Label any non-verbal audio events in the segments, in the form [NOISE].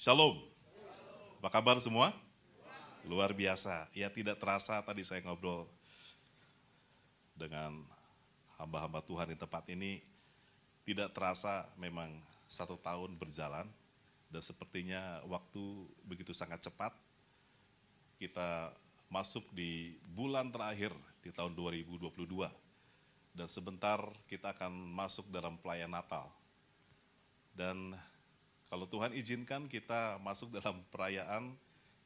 Shalom. Apa kabar semua? Luar biasa. Ya tidak terasa tadi saya ngobrol dengan hamba-hamba Tuhan di tempat ini. Tidak terasa memang satu tahun berjalan dan sepertinya waktu begitu sangat cepat. Kita masuk di bulan terakhir di tahun 2022 dan sebentar kita akan masuk dalam pelayan Natal. Dan kalau Tuhan izinkan kita masuk dalam perayaan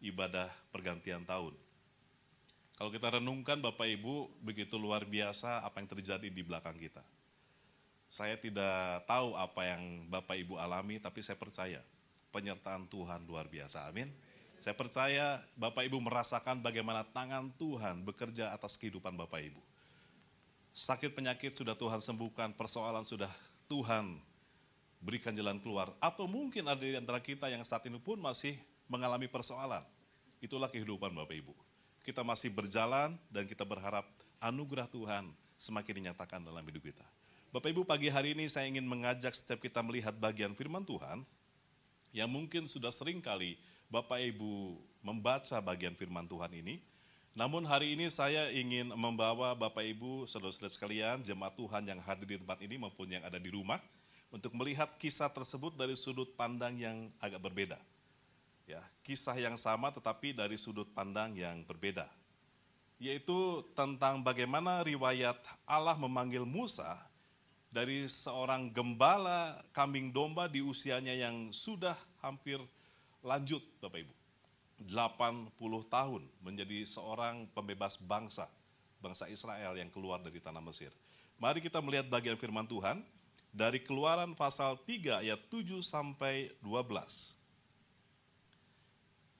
ibadah pergantian tahun. Kalau kita renungkan Bapak Ibu, begitu luar biasa apa yang terjadi di belakang kita. Saya tidak tahu apa yang Bapak Ibu alami, tapi saya percaya penyertaan Tuhan luar biasa. Amin. Saya percaya Bapak Ibu merasakan bagaimana tangan Tuhan bekerja atas kehidupan Bapak Ibu. Sakit penyakit sudah Tuhan sembuhkan, persoalan sudah Tuhan berikan jalan keluar. Atau mungkin ada di antara kita yang saat ini pun masih mengalami persoalan. Itulah kehidupan Bapak Ibu. Kita masih berjalan dan kita berharap anugerah Tuhan semakin dinyatakan dalam hidup kita. Bapak Ibu pagi hari ini saya ingin mengajak setiap kita melihat bagian firman Tuhan yang mungkin sudah sering kali Bapak Ibu membaca bagian firman Tuhan ini. Namun hari ini saya ingin membawa Bapak Ibu, saudara-saudara sekalian, jemaat Tuhan yang hadir di tempat ini maupun yang ada di rumah, untuk melihat kisah tersebut dari sudut pandang yang agak berbeda. Ya, kisah yang sama tetapi dari sudut pandang yang berbeda. Yaitu tentang bagaimana riwayat Allah memanggil Musa dari seorang gembala kambing domba di usianya yang sudah hampir lanjut Bapak Ibu. 80 tahun menjadi seorang pembebas bangsa, bangsa Israel yang keluar dari tanah Mesir. Mari kita melihat bagian firman Tuhan dari Keluaran pasal 3 ayat 7 sampai 12.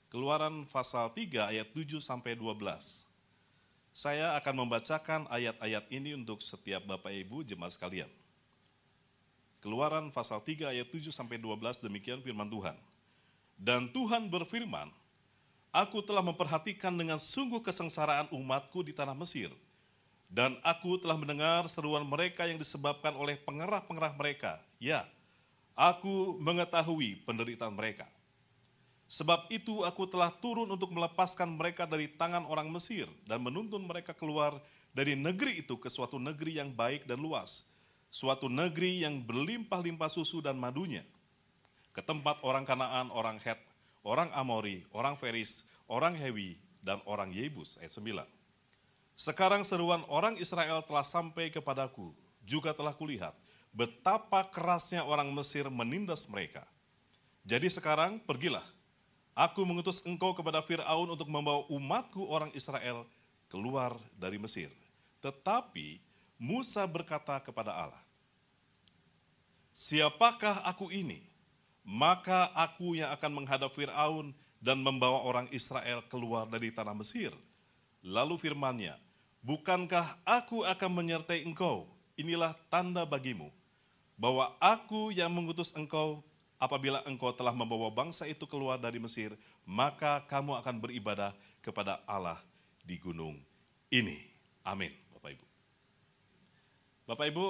Keluaran pasal 3 ayat 7 sampai 12. Saya akan membacakan ayat-ayat ini untuk setiap Bapak Ibu jemaat sekalian. Keluaran pasal 3 ayat 7 sampai 12 demikian firman Tuhan. Dan Tuhan berfirman, Aku telah memperhatikan dengan sungguh kesengsaraan umatku di tanah Mesir – dan aku telah mendengar seruan mereka yang disebabkan oleh pengerah-pengerah mereka. Ya, aku mengetahui penderitaan mereka. Sebab itu aku telah turun untuk melepaskan mereka dari tangan orang Mesir dan menuntun mereka keluar dari negeri itu ke suatu negeri yang baik dan luas. Suatu negeri yang berlimpah-limpah susu dan madunya. Ke tempat orang Kanaan, orang Het, orang Amori, orang Feris, orang Hewi, dan orang Yebus. Ayat 9. Sekarang seruan orang Israel telah sampai kepadaku, juga telah kulihat betapa kerasnya orang Mesir menindas mereka. Jadi sekarang pergilah, aku mengutus engkau kepada Fir'aun untuk membawa umatku orang Israel keluar dari Mesir. Tetapi Musa berkata kepada Allah, Siapakah aku ini? Maka aku yang akan menghadap Fir'aun dan membawa orang Israel keluar dari tanah Mesir. Lalu firmannya, Bukankah aku akan menyertai engkau? Inilah tanda bagimu bahwa aku yang mengutus engkau apabila engkau telah membawa bangsa itu keluar dari Mesir, maka kamu akan beribadah kepada Allah di gunung ini. Amin, Bapak Ibu. Bapak Ibu,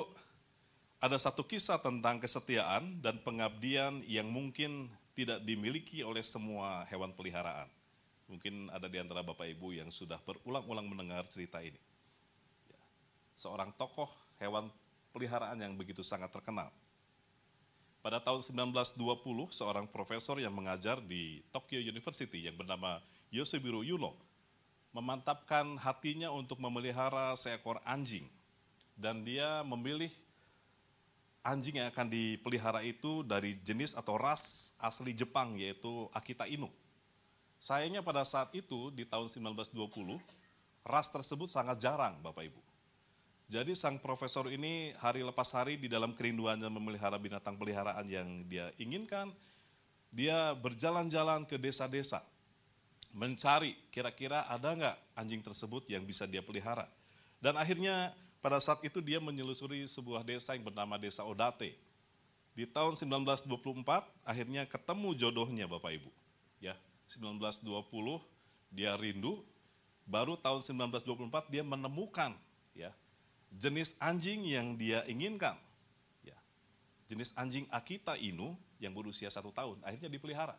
ada satu kisah tentang kesetiaan dan pengabdian yang mungkin tidak dimiliki oleh semua hewan peliharaan. Mungkin ada di antara Bapak Ibu yang sudah berulang-ulang mendengar cerita ini. Ya, seorang tokoh hewan peliharaan yang begitu sangat terkenal. Pada tahun 1920, seorang profesor yang mengajar di Tokyo University yang bernama Yoshibiro Yuno memantapkan hatinya untuk memelihara seekor anjing. Dan dia memilih anjing yang akan dipelihara itu dari jenis atau ras asli Jepang yaitu Akita Inu. Sayangnya pada saat itu di tahun 1920 ras tersebut sangat jarang Bapak Ibu. Jadi sang profesor ini hari lepas hari di dalam kerinduannya memelihara binatang peliharaan yang dia inginkan, dia berjalan-jalan ke desa-desa mencari kira-kira ada nggak anjing tersebut yang bisa dia pelihara. Dan akhirnya pada saat itu dia menyelusuri sebuah desa yang bernama Desa Odate. Di tahun 1924 akhirnya ketemu jodohnya Bapak Ibu. Ya, 1920 dia rindu, baru tahun 1924 dia menemukan ya jenis anjing yang dia inginkan. Ya, jenis anjing Akita Inu yang berusia satu tahun, akhirnya dipelihara.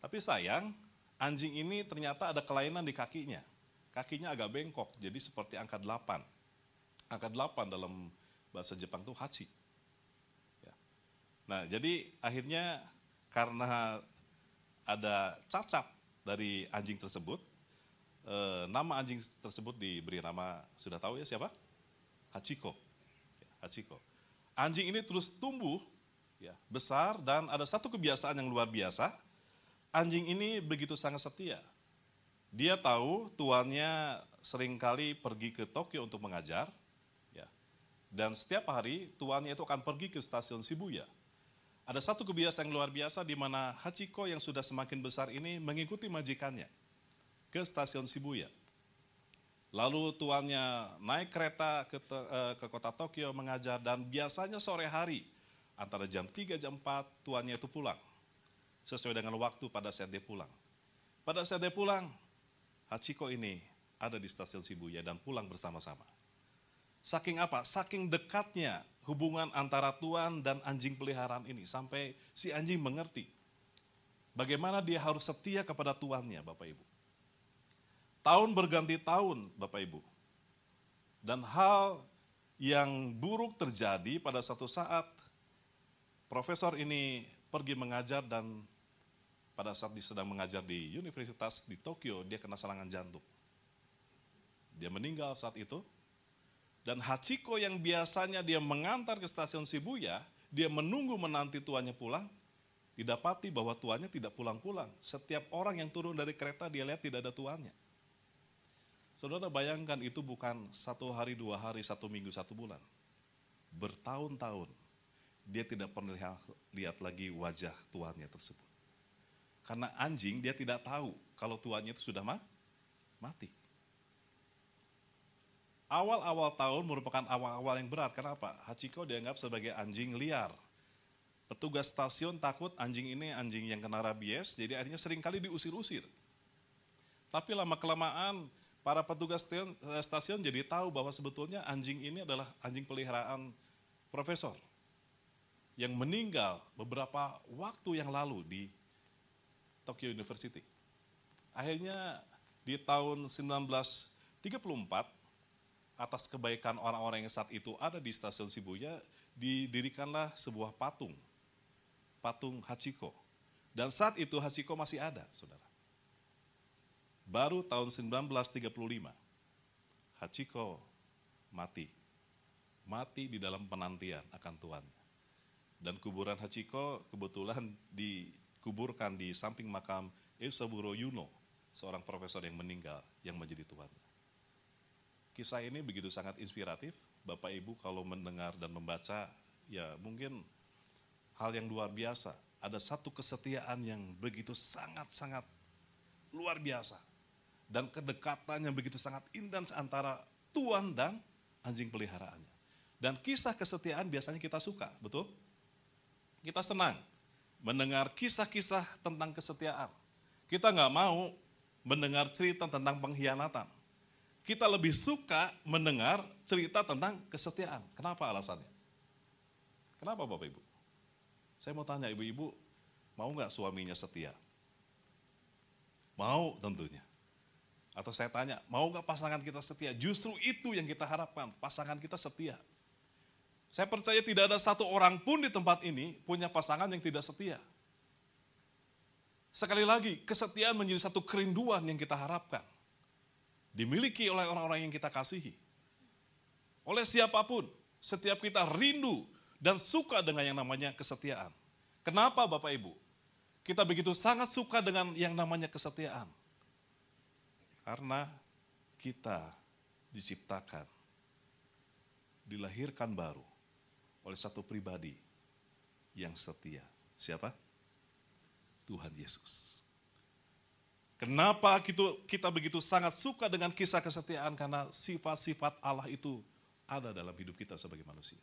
Tapi sayang, anjing ini ternyata ada kelainan di kakinya. Kakinya agak bengkok, jadi seperti angka 8. Angka 8 dalam bahasa Jepang itu hachi. Ya. Nah, jadi akhirnya karena ada cacat dari anjing tersebut, eh, nama anjing tersebut diberi nama, sudah tahu ya siapa? Hachiko. Ya, Hachiko. Anjing ini terus tumbuh, ya, besar dan ada satu kebiasaan yang luar biasa. Anjing ini begitu sangat setia. Dia tahu tuannya sering kali pergi ke Tokyo untuk mengajar, ya. Dan setiap hari tuannya itu akan pergi ke stasiun Shibuya. Ada satu kebiasaan yang luar biasa di mana Hachiko yang sudah semakin besar ini mengikuti majikannya ke stasiun Shibuya. Lalu tuannya naik kereta ke, eh, ke kota Tokyo mengajar dan biasanya sore hari antara jam 3 jam 4 tuannya itu pulang. Sesuai dengan waktu pada saat dia pulang. Pada saat dia pulang, Hachiko ini ada di stasiun Shibuya dan pulang bersama-sama. Saking apa? Saking dekatnya hubungan antara tuan dan anjing peliharaan ini sampai si anjing mengerti bagaimana dia harus setia kepada tuannya, Bapak Ibu. Tahun berganti tahun, Bapak Ibu. Dan hal yang buruk terjadi pada satu saat profesor ini pergi mengajar dan pada saat dia sedang mengajar di universitas di Tokyo, dia kena serangan jantung. Dia meninggal saat itu. Dan Hachiko yang biasanya dia mengantar ke stasiun Shibuya, dia menunggu menanti tuannya pulang, didapati bahwa tuannya tidak pulang-pulang. Setiap orang yang turun dari kereta dia lihat tidak ada tuannya. Saudara bayangkan itu bukan satu hari, dua hari, satu minggu, satu bulan. Bertahun-tahun dia tidak pernah lihat lagi wajah tuannya tersebut. Karena anjing dia tidak tahu kalau tuannya itu sudah mati. Awal-awal tahun merupakan awal-awal yang berat. Kenapa? Hachiko dianggap sebagai anjing liar. Petugas stasiun takut anjing ini anjing yang kena rabies, jadi akhirnya sering kali diusir-usir. Tapi lama-kelamaan para petugas eh, stasiun jadi tahu bahwa sebetulnya anjing ini adalah anjing peliharaan profesor yang meninggal beberapa waktu yang lalu di Tokyo University. Akhirnya di tahun 1934 atas kebaikan orang-orang yang saat itu ada di stasiun Shibuya didirikanlah sebuah patung patung Hachiko. Dan saat itu Hachiko masih ada, saudara. Baru tahun 1935, Hachiko mati. Mati di dalam penantian akan tuannya. Dan kuburan Hachiko kebetulan dikuburkan di samping makam Eusaburo Yuno, seorang profesor yang meninggal yang menjadi tuannya. Kisah ini begitu sangat inspiratif. Bapak Ibu kalau mendengar dan membaca, ya mungkin hal yang luar biasa. Ada satu kesetiaan yang begitu sangat-sangat luar biasa dan kedekatan yang begitu sangat intens antara tuan dan anjing peliharaannya. Dan kisah kesetiaan biasanya kita suka, betul? Kita senang mendengar kisah-kisah tentang kesetiaan. Kita nggak mau mendengar cerita tentang pengkhianatan. Kita lebih suka mendengar cerita tentang kesetiaan. Kenapa alasannya? Kenapa Bapak Ibu? Saya mau tanya ibu-ibu, mau nggak suaminya setia? Mau tentunya. Atau saya tanya, mau nggak pasangan kita setia? Justru itu yang kita harapkan, pasangan kita setia. Saya percaya tidak ada satu orang pun di tempat ini punya pasangan yang tidak setia. Sekali lagi, kesetiaan menjadi satu kerinduan yang kita harapkan. Dimiliki oleh orang-orang yang kita kasihi. Oleh siapa pun, setiap kita rindu dan suka dengan yang namanya kesetiaan. Kenapa Bapak Ibu? Kita begitu sangat suka dengan yang namanya kesetiaan karena kita diciptakan, dilahirkan baru oleh satu pribadi yang setia. Siapa? Tuhan Yesus. Kenapa kita begitu sangat suka dengan kisah kesetiaan? Karena sifat-sifat Allah itu ada dalam hidup kita sebagai manusia.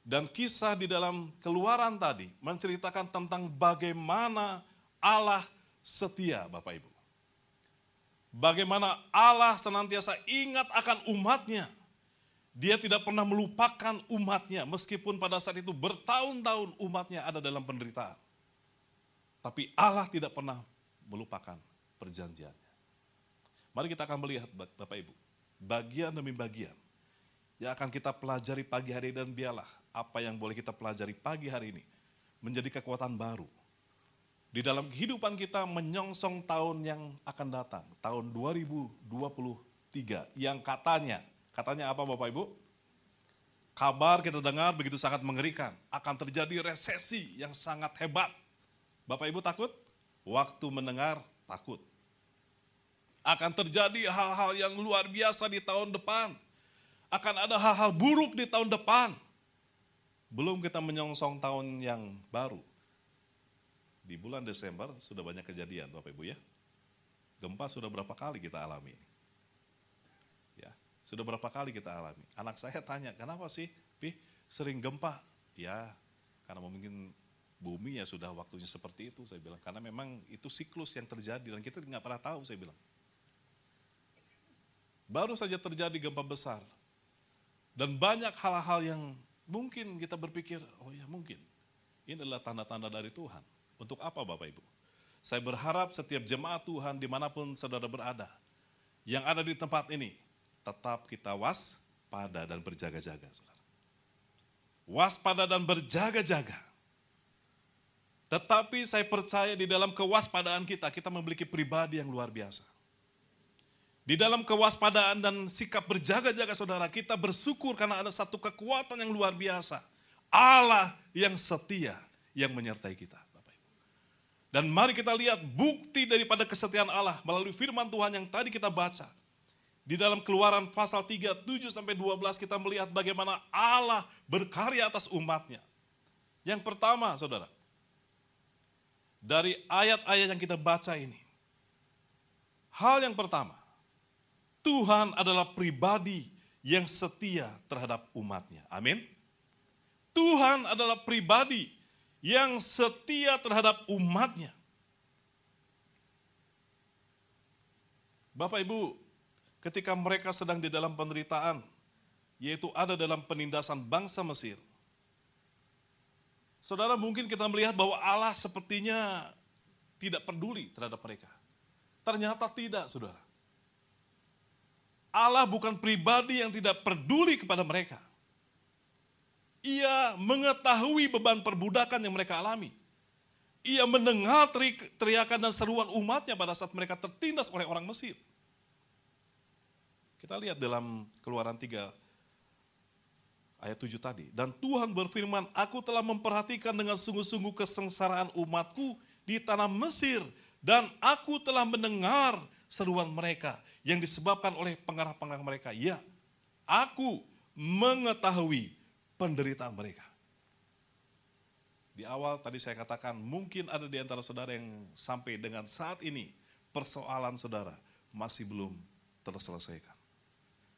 Dan kisah di dalam keluaran tadi menceritakan tentang bagaimana Allah setia Bapak Ibu. Bagaimana Allah senantiasa ingat akan umatnya. Dia tidak pernah melupakan umatnya meskipun pada saat itu bertahun-tahun umatnya ada dalam penderitaan. Tapi Allah tidak pernah melupakan perjanjiannya. Mari kita akan melihat Bapak Ibu, bagian demi bagian yang akan kita pelajari pagi hari dan biarlah apa yang boleh kita pelajari pagi hari ini menjadi kekuatan baru. Di dalam kehidupan kita menyongsong tahun yang akan datang, tahun 2023 yang katanya, katanya apa Bapak Ibu? Kabar kita dengar begitu sangat mengerikan, akan terjadi resesi yang sangat hebat. Bapak Ibu takut? Waktu mendengar takut. Akan terjadi hal-hal yang luar biasa di tahun depan. Akan ada hal-hal buruk di tahun depan. Belum kita menyongsong tahun yang baru. Di bulan Desember sudah banyak kejadian Bapak Ibu ya. Gempa sudah berapa kali kita alami. Sudah berapa kali kita alami. Anak saya tanya, kenapa sih, Pi, sering gempa? Ya, karena mungkin bumi ya sudah waktunya seperti itu, saya bilang. Karena memang itu siklus yang terjadi dan kita nggak pernah tahu, saya bilang. Baru saja terjadi gempa besar. Dan banyak hal-hal yang mungkin kita berpikir, oh ya mungkin. Ini adalah tanda-tanda dari Tuhan. Untuk apa Bapak Ibu? Saya berharap setiap jemaat Tuhan di mana pun saudara berada, yang ada di tempat ini, tetap kita waspada dan berjaga-jaga. Waspada dan berjaga-jaga. Tetapi saya percaya di dalam kewaspadaan kita, kita memiliki pribadi yang luar biasa. Di dalam kewaspadaan dan sikap berjaga-jaga saudara, kita bersyukur karena ada satu kekuatan yang luar biasa. Allah yang setia yang menyertai kita. Dan mari kita lihat bukti daripada kesetiaan Allah melalui firman Tuhan yang tadi kita baca. Di dalam keluaran pasal 3, 7 sampai 12 kita melihat bagaimana Allah berkarya atas umatnya. Yang pertama saudara, dari ayat-ayat yang kita baca ini, hal yang pertama, Tuhan adalah pribadi yang setia terhadap umatnya. Amin. Tuhan adalah pribadi yang setia terhadap umatnya. Bapak Ibu, ketika mereka sedang di dalam penderitaan, yaitu ada dalam penindasan bangsa Mesir. Saudara mungkin kita melihat bahwa Allah sepertinya tidak peduli terhadap mereka. Ternyata tidak, saudara. Allah bukan pribadi yang tidak peduli kepada mereka. Ia mengetahui beban perbudakan yang mereka alami. Ia mendengar teriakan dan seruan umatnya pada saat mereka tertindas oleh orang Mesir. Kita lihat dalam keluaran 3 ayat 7 tadi. Dan Tuhan berfirman, aku telah memperhatikan dengan sungguh-sungguh kesengsaraan umatku di tanah Mesir. Dan aku telah mendengar seruan mereka yang disebabkan oleh pengarah-pengarah mereka. Ya, aku mengetahui penderitaan mereka. Di awal tadi saya katakan mungkin ada di antara saudara yang sampai dengan saat ini persoalan saudara masih belum terselesaikan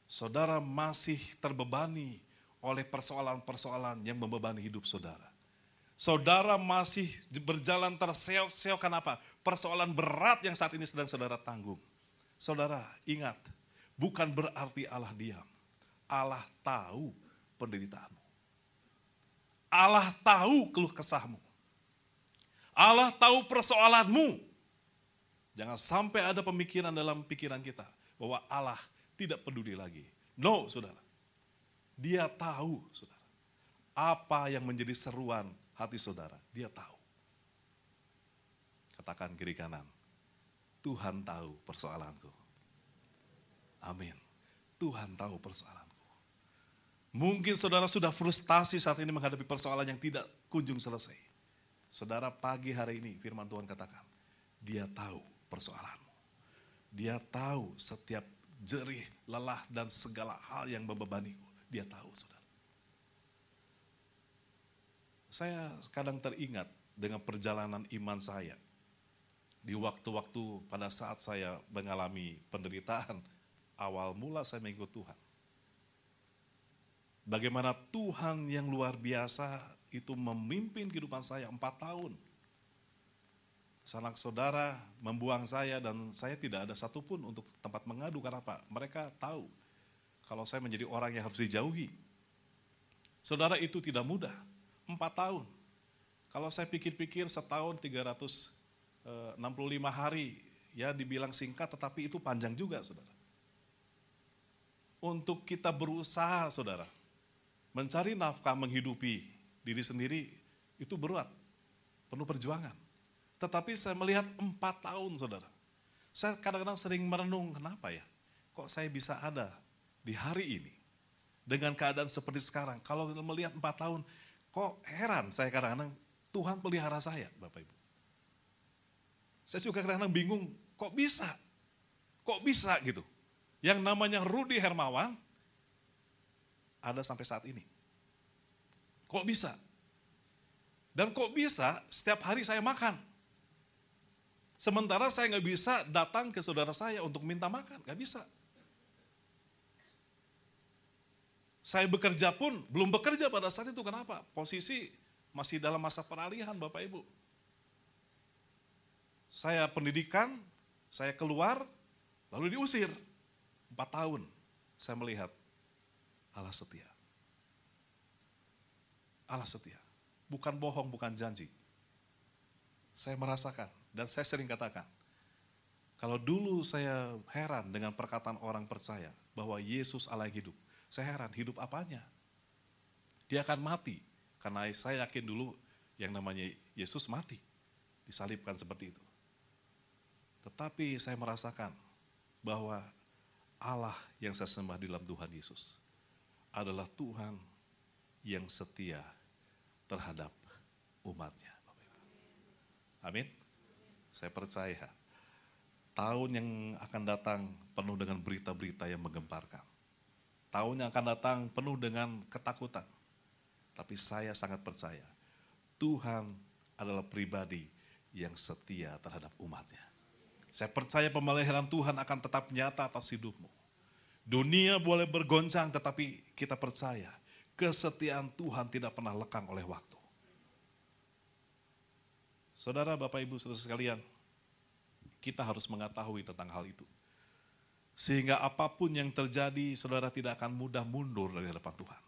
saudara masih terbebani oleh persoalan-persoalan yang membebani hidup saudara. Saudara masih berjalan terseok-seok kenapa? Persoalan berat yang saat ini sedang saudara tanggung. Saudara ingat, bukan berarti Allah diam. Allah tahu penderitaanmu. Allah tahu keluh kesahmu. Allah tahu persoalanmu. Jangan sampai ada pemikiran dalam pikiran kita bahwa Allah tidak peduli lagi. No, saudara. Dia tahu, saudara. Apa yang menjadi seruan hati saudara, dia tahu. Katakan kiri kanan, Tuhan tahu persoalanku. Amin. Tuhan tahu persoalanku. Mungkin saudara sudah frustasi saat ini menghadapi persoalan yang tidak kunjung selesai. Saudara pagi hari ini firman Tuhan katakan, dia tahu persoalanmu. Dia tahu setiap jerih, lelah, dan segala hal yang membebaniku. Dia tahu, saudara. Saya kadang teringat dengan perjalanan iman saya. Di waktu-waktu pada saat saya mengalami penderitaan, awal mula saya mengikut Tuhan. Bagaimana Tuhan yang luar biasa itu memimpin kehidupan saya empat tahun sanak saudara membuang saya dan saya tidak ada satupun untuk tempat mengadu karena apa? Mereka tahu kalau saya menjadi orang yang harus dijauhi. Saudara itu tidak mudah, empat tahun. Kalau saya pikir-pikir setahun 300 eh, 65 hari, ya dibilang singkat tetapi itu panjang juga saudara. Untuk kita berusaha saudara, mencari nafkah menghidupi diri sendiri itu berat, penuh perjuangan. Tetapi saya melihat empat tahun saudara. Saya kadang-kadang sering merenung, kenapa ya? Kok saya bisa ada di hari ini? Dengan keadaan seperti sekarang. Kalau melihat empat tahun, kok heran saya kadang-kadang Tuhan pelihara saya Bapak Ibu. Saya juga kadang-kadang bingung, kok bisa? Kok bisa gitu? Yang namanya Rudi Hermawan, ada sampai saat ini. Kok bisa? Dan kok bisa setiap hari saya makan? Sementara saya nggak bisa datang ke saudara saya untuk minta makan, nggak bisa. Saya bekerja pun belum bekerja pada saat itu, kenapa? Posisi masih dalam masa peralihan Bapak Ibu. Saya pendidikan, saya keluar, lalu diusir. Empat tahun saya melihat Allah setia. Allah setia. Bukan bohong, bukan janji. Saya merasakan dan saya sering katakan, kalau dulu saya heran dengan perkataan orang percaya bahwa Yesus Allah hidup, saya heran hidup apanya? Dia akan mati, karena saya yakin dulu yang namanya Yesus mati, disalibkan seperti itu. Tetapi saya merasakan bahwa Allah yang saya sembah di dalam Tuhan Yesus adalah Tuhan yang setia terhadap umatnya. Amin. Saya percaya tahun yang akan datang penuh dengan berita-berita yang menggemparkan. Tahun yang akan datang penuh dengan ketakutan. Tapi saya sangat percaya Tuhan adalah pribadi yang setia terhadap umatnya. Saya percaya pemeliharaan Tuhan akan tetap nyata atas hidupmu. Dunia boleh bergoncang tetapi kita percaya kesetiaan Tuhan tidak pernah lekang oleh waktu. Saudara, Bapak, Ibu, saudara sekalian, kita harus mengetahui tentang hal itu. Sehingga apa pun yang terjadi, saudara tidak akan mudah mundur dari hadapan Tuhan.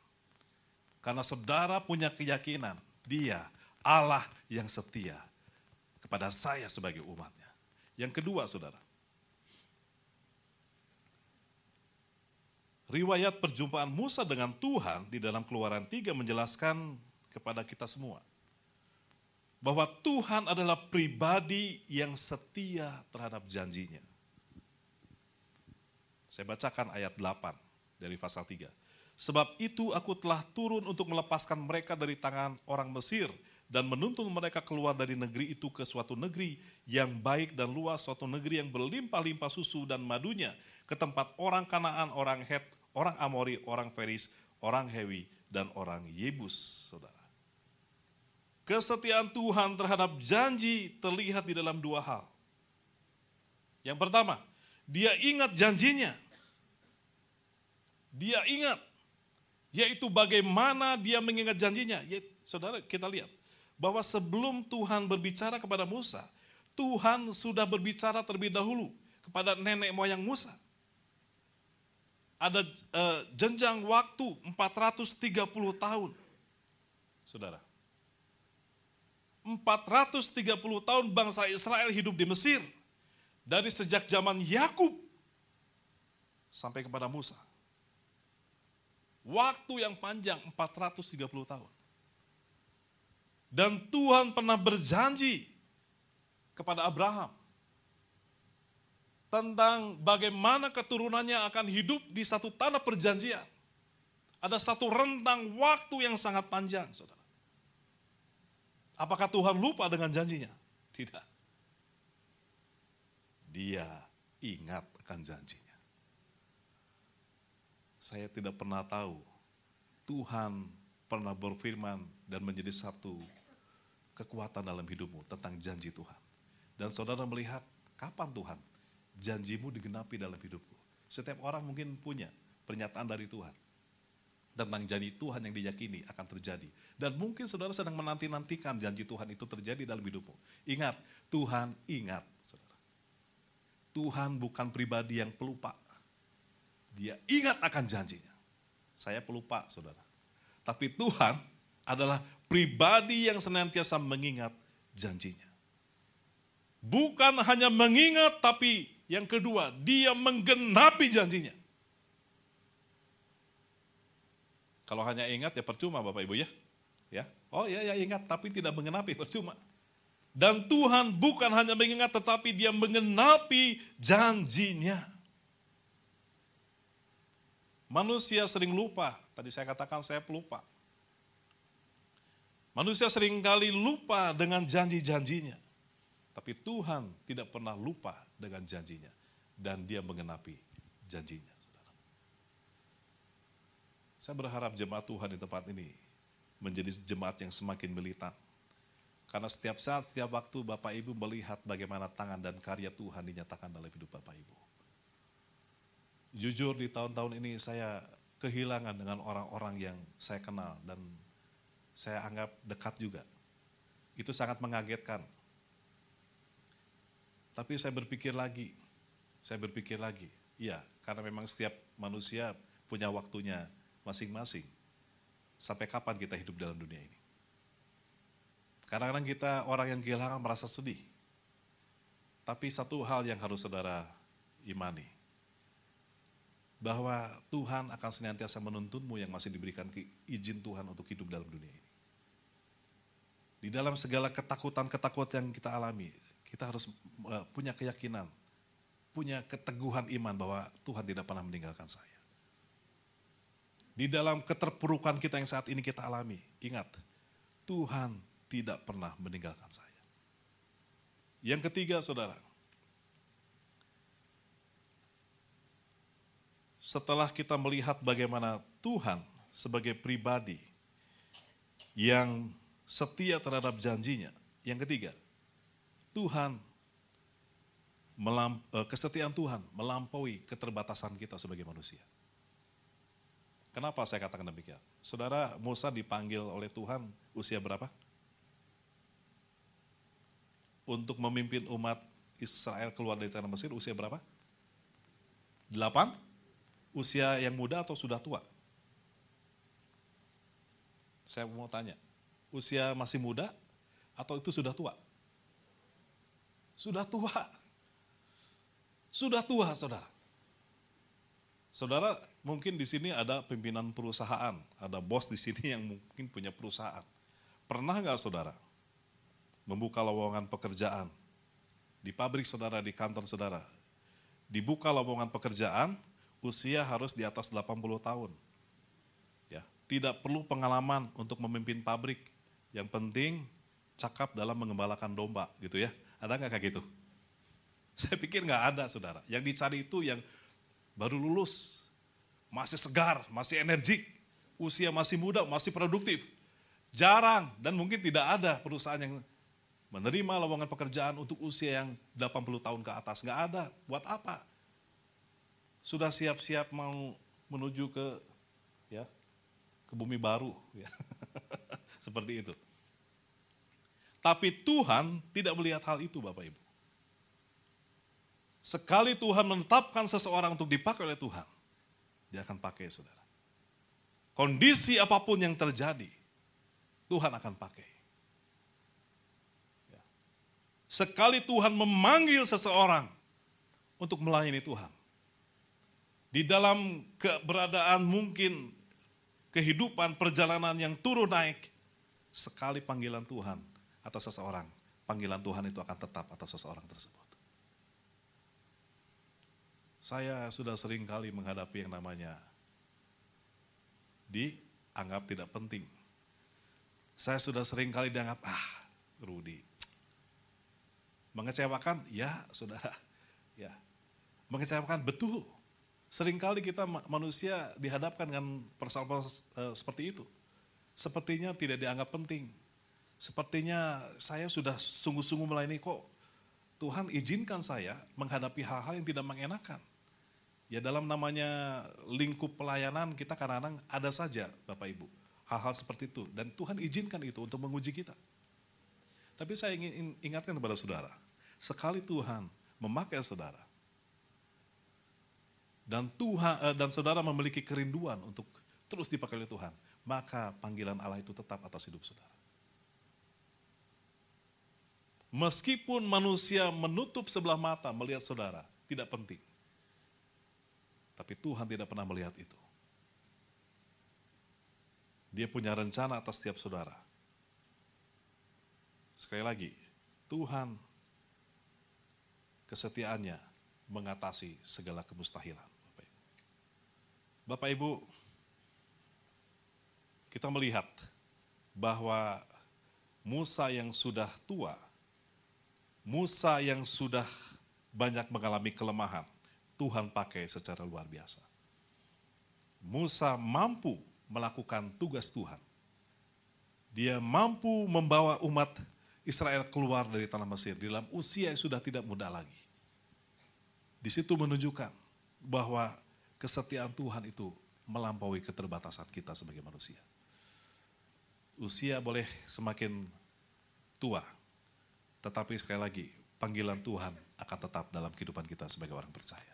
Karena saudara punya keyakinan, dia Allah yang setia kepada saya sebagai umatnya. Yang kedua, saudara, riwayat perjumpaan Musa dengan Tuhan di dalam keluaran tiga menjelaskan kepada kita semua bahwa Tuhan adalah pribadi yang setia terhadap janjinya. Saya bacakan ayat 8 dari pasal 3. Sebab itu aku telah turun untuk melepaskan mereka dari tangan orang Mesir dan menuntun mereka keluar dari negeri itu ke suatu negeri yang baik dan luas, suatu negeri yang berlimpah-limpah susu dan madunya, ke tempat orang Kanaan, orang Het, orang Amori, orang Feris, orang Hewi, dan orang Yebus, saudara. Kesetiaan Tuhan terhadap janji terlihat di dalam dua hal. Yang pertama, dia ingat janjinya. Dia ingat, yaitu bagaimana dia mengingat janjinya. Ya, saudara, kita lihat bahwa sebelum Tuhan berbicara kepada Musa, Tuhan sudah berbicara terlebih dahulu kepada nenek moyang Musa. Ada uh, jenjang waktu 430 tahun. Saudara. 430 tahun bangsa Israel hidup di Mesir. Dari sejak zaman Yakub sampai kepada Musa. Waktu yang panjang 430 tahun. Dan Tuhan pernah berjanji kepada Abraham tentang bagaimana keturunannya akan hidup di satu tanah perjanjian. Ada satu rentang waktu yang sangat panjang, saudara. Apakah Tuhan lupa dengan janjinya? Tidak. Dia ingat akan janjinya. Saya tidak pernah tahu Tuhan pernah berfirman dan menjadi satu kekuatan dalam hidupmu tentang janji Tuhan. Dan saudara melihat kapan Tuhan janjimu digenapi dalam hidupku. Setiap orang mungkin punya pernyataan dari Tuhan tentang janji Tuhan yang diyakini akan terjadi. Dan mungkin saudara sedang menanti-nantikan janji Tuhan itu terjadi dalam hidupmu. Ingat, Tuhan ingat. Tuhan bukan pribadi yang pelupa. Dia ingat akan janjinya. Saya pelupa, saudara. Tapi Tuhan adalah pribadi yang senantiasa mengingat janjinya. Bukan hanya mengingat, tapi yang kedua, dia menggenapi janjinya. Kalau hanya ingat ya percuma Bapak Ibu ya. Ya. Oh ya ya ingat tapi tidak mengenapi percuma. Dan Tuhan bukan hanya mengingat tetapi dia mengenapi janjinya. Manusia sering lupa. Tadi saya katakan saya pelupa. Manusia sering kali lupa dengan janji-janjinya. Tapi Tuhan tidak pernah lupa dengan janjinya. Dan dia mengenapi janjinya. Saya berharap jemaat Tuhan di tempat ini menjadi jemaat yang semakin militan. Karena setiap saat, setiap waktu Bapak Ibu melihat bagaimana tangan dan karya Tuhan dinyatakan dalam hidup Bapak Ibu. Jujur di tahun-tahun ini saya kehilangan dengan orang-orang yang saya kenal dan saya anggap dekat juga. Itu sangat mengagetkan. Tapi saya berpikir lagi, saya berpikir lagi, iya karena memang setiap manusia punya waktunya masing-masing. Sampai kapan kita hidup dalam dunia ini? Kadang-kadang kita orang yang kehilangan merasa sedih. Tapi satu hal yang harus saudara imani. Bahwa Tuhan akan senantiasa menuntunmu yang masih diberikan izin Tuhan untuk hidup dalam dunia ini. Di dalam segala ketakutan-ketakutan yang kita alami, kita harus eh, punya keyakinan, punya keteguhan iman bahwa Tuhan tidak pernah meninggalkan saya. Di dalam keterpurukan kita yang saat ini kita alami, ingat, Tuhan tidak pernah meninggalkan saya. Yang ketiga, saudara, setelah kita melihat bagaimana Tuhan sebagai pribadi yang setia terhadap janjinya. Yang ketiga, Tuhan eh, kesetiaan Tuhan melampaui keterbatasan kita sebagai manusia. Kenapa saya katakan demikian? Saudara Musa dipanggil oleh Tuhan usia berapa? Untuk memimpin umat Israel keluar dari tanah Mesir usia berapa? Delapan? Usia yang muda atau sudah tua? Saya mau tanya, usia masih muda atau itu sudah tua? Sudah tua. Sudah tua, saudara. Saudara, mungkin di sini ada pimpinan perusahaan, ada bos di sini yang mungkin punya perusahaan. Pernah nggak saudara membuka lowongan pekerjaan di pabrik saudara, di kantor saudara? Dibuka lowongan pekerjaan, usia harus di atas 80 tahun. Ya, tidak perlu pengalaman untuk memimpin pabrik. Yang penting cakap dalam mengembalakan domba gitu ya. Ada nggak kayak gitu? Saya pikir nggak ada saudara. Yang dicari itu yang baru lulus, masih segar, masih energik, usia masih muda, masih produktif. Jarang dan mungkin tidak ada perusahaan yang menerima lowongan pekerjaan untuk usia yang 80 tahun ke atas. Nggak ada. Buat apa? Sudah siap-siap mau menuju ke ya ke bumi baru. Ya. [LAUGHS] Seperti itu. Tapi Tuhan tidak melihat hal itu Bapak Ibu. Sekali Tuhan menetapkan seseorang untuk dipakai oleh Tuhan, dia akan pakai saudara. Kondisi apa pun yang terjadi, Tuhan akan pakai. Sekali Tuhan memanggil seseorang untuk melayani Tuhan, di dalam keberadaan mungkin kehidupan perjalanan yang turun naik, sekali panggilan Tuhan atas seseorang, panggilan Tuhan itu akan tetap atas seseorang tersebut. Saya sudah sering kali menghadapi yang namanya dianggap tidak penting. Saya sudah sering kali dianggap, ah mengecewakan? Ya saudara, ya mengecewakan betul. Seringkali kita manusia dihadapkan dengan persoalan uh, seperti itu. Sepertinya tidak dianggap penting. Sepertinya saya sudah sungguh-sungguh melayani kok Tuhan izinkan saya menghadapi hal-hal yang tidak mengenakan. Ya dalam namanya lingkup pelayanan kita kadang-kadang ada saja Bapak Ibu. Hal-hal seperti itu. Dan Tuhan izinkan itu untuk menguji kita. Tapi saya ingin ingatkan kepada saudara. Sekali Tuhan memakai saudara. Dan Tuhan eh, dan saudara memiliki kerinduan untuk terus dipakai oleh Tuhan. Maka panggilan Allah itu tetap atas hidup saudara. Meskipun manusia menutup sebelah mata melihat saudara, tidak penting. Tapi Tuhan tidak pernah melihat itu. Dia punya rencana atas setiap saudara. Sekali lagi, Tuhan kesetiaannya mengatasi segala kemustahilan. Bapak Ibu, Bapak Ibu kita melihat bahwa Musa yang sudah tua, Musa yang sudah banyak mengalami kelemahan, Tuhan pakai secara luar biasa. Musa mampu melakukan tugas Tuhan. Dia mampu membawa umat Israel keluar dari tanah Mesir dalam usia yang sudah tidak muda lagi. Di situ menunjukkan bahwa kesetiaan Tuhan itu melampaui keterbatasan kita sebagai manusia. Usia boleh semakin tua, tetapi sekali lagi panggilan Tuhan akan tetap dalam kehidupan kita sebagai orang percaya.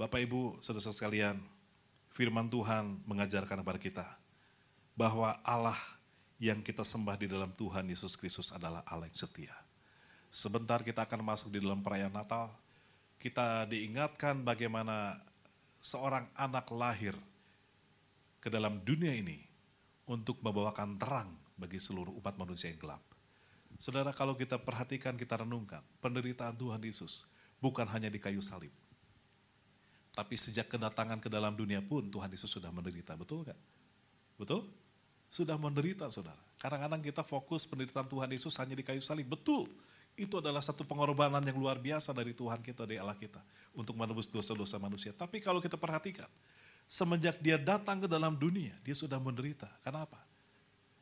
Bapak Ibu, saudara-saudara sekalian, firman Tuhan mengajarkan kepada kita bahwa Allah yang kita sembah di dalam Tuhan Yesus Kristus adalah Allah yang setia. Sebentar kita akan masuk di dalam perayaan Natal, kita diingatkan bagaimana seorang anak lahir ke dalam dunia ini untuk membawakan terang bagi seluruh umat manusia yang gelap. Saudara, kalau kita perhatikan, kita renungkan, penderitaan Tuhan Yesus bukan hanya di kayu salib. Tapi sejak kedatangan ke dalam dunia pun Tuhan Yesus sudah menderita, betul gak? Betul? Sudah menderita saudara. Kadang-kadang kita fokus penderitaan Tuhan Yesus hanya di kayu salib. Betul, itu adalah satu pengorbanan yang luar biasa dari Tuhan kita, dari Allah kita. Untuk menebus dosa-dosa manusia. Tapi kalau kita perhatikan, semenjak dia datang ke dalam dunia, dia sudah menderita. Kenapa?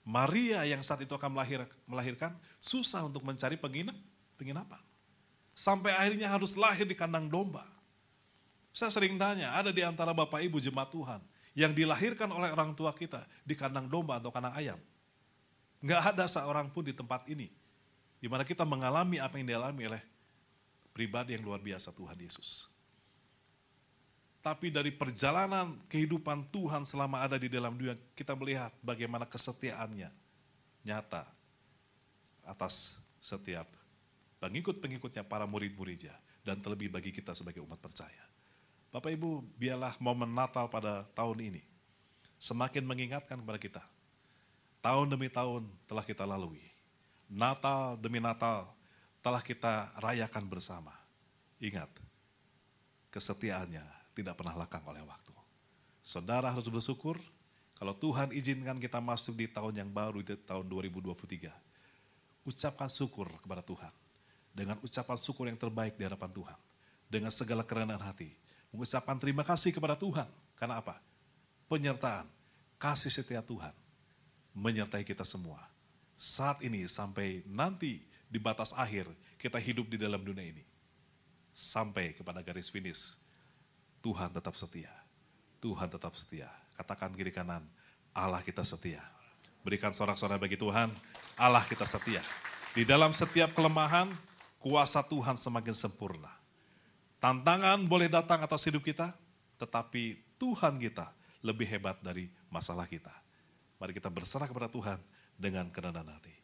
Maria yang saat itu akan melahir, melahirkan, susah untuk mencari penginap, penginapan. Sampai akhirnya harus lahir di kandang domba. Saya sering tanya, ada di antara Bapak Ibu jemaat Tuhan, yang dilahirkan oleh orang tua kita di kandang domba atau kandang ayam. Nggak ada seorang pun di tempat ini. Di mana kita mengalami apa yang dialami oleh pribadi yang luar biasa Tuhan Yesus. Tapi dari perjalanan kehidupan Tuhan selama ada di dalam dunia, kita melihat bagaimana kesetiaannya nyata atas setiap pengikut-pengikutnya, para murid-muridnya, dan terlebih bagi kita sebagai umat percaya. Bapak Ibu, biarlah momen Natal pada tahun ini semakin mengingatkan kepada kita. Tahun demi tahun telah kita lalui. Natal demi Natal telah kita rayakan bersama. Ingat, kesetiaannya tidak pernah lekang oleh waktu. Saudara harus bersyukur kalau Tuhan izinkan kita masuk di tahun yang baru, di tahun 2023. Ucapkan syukur kepada Tuhan. Dengan ucapan syukur yang terbaik di hadapan Tuhan. Dengan segala kerendahan hati mengucapkan terima kasih kepada Tuhan. Karena apa? Penyertaan, kasih setia Tuhan menyertai kita semua. Saat ini sampai nanti di batas akhir kita hidup di dalam dunia ini. Sampai kepada garis finish. Tuhan tetap setia. Tuhan tetap setia. Katakan kiri kanan, Allah kita setia. Berikan sorak-sorak bagi Tuhan, Allah kita setia. Di dalam setiap kelemahan, kuasa Tuhan semakin sempurna. Tantangan boleh datang atas hidup kita, tetapi Tuhan kita lebih hebat dari masalah kita. Mari kita berserah kepada Tuhan dengan kerendahan hati.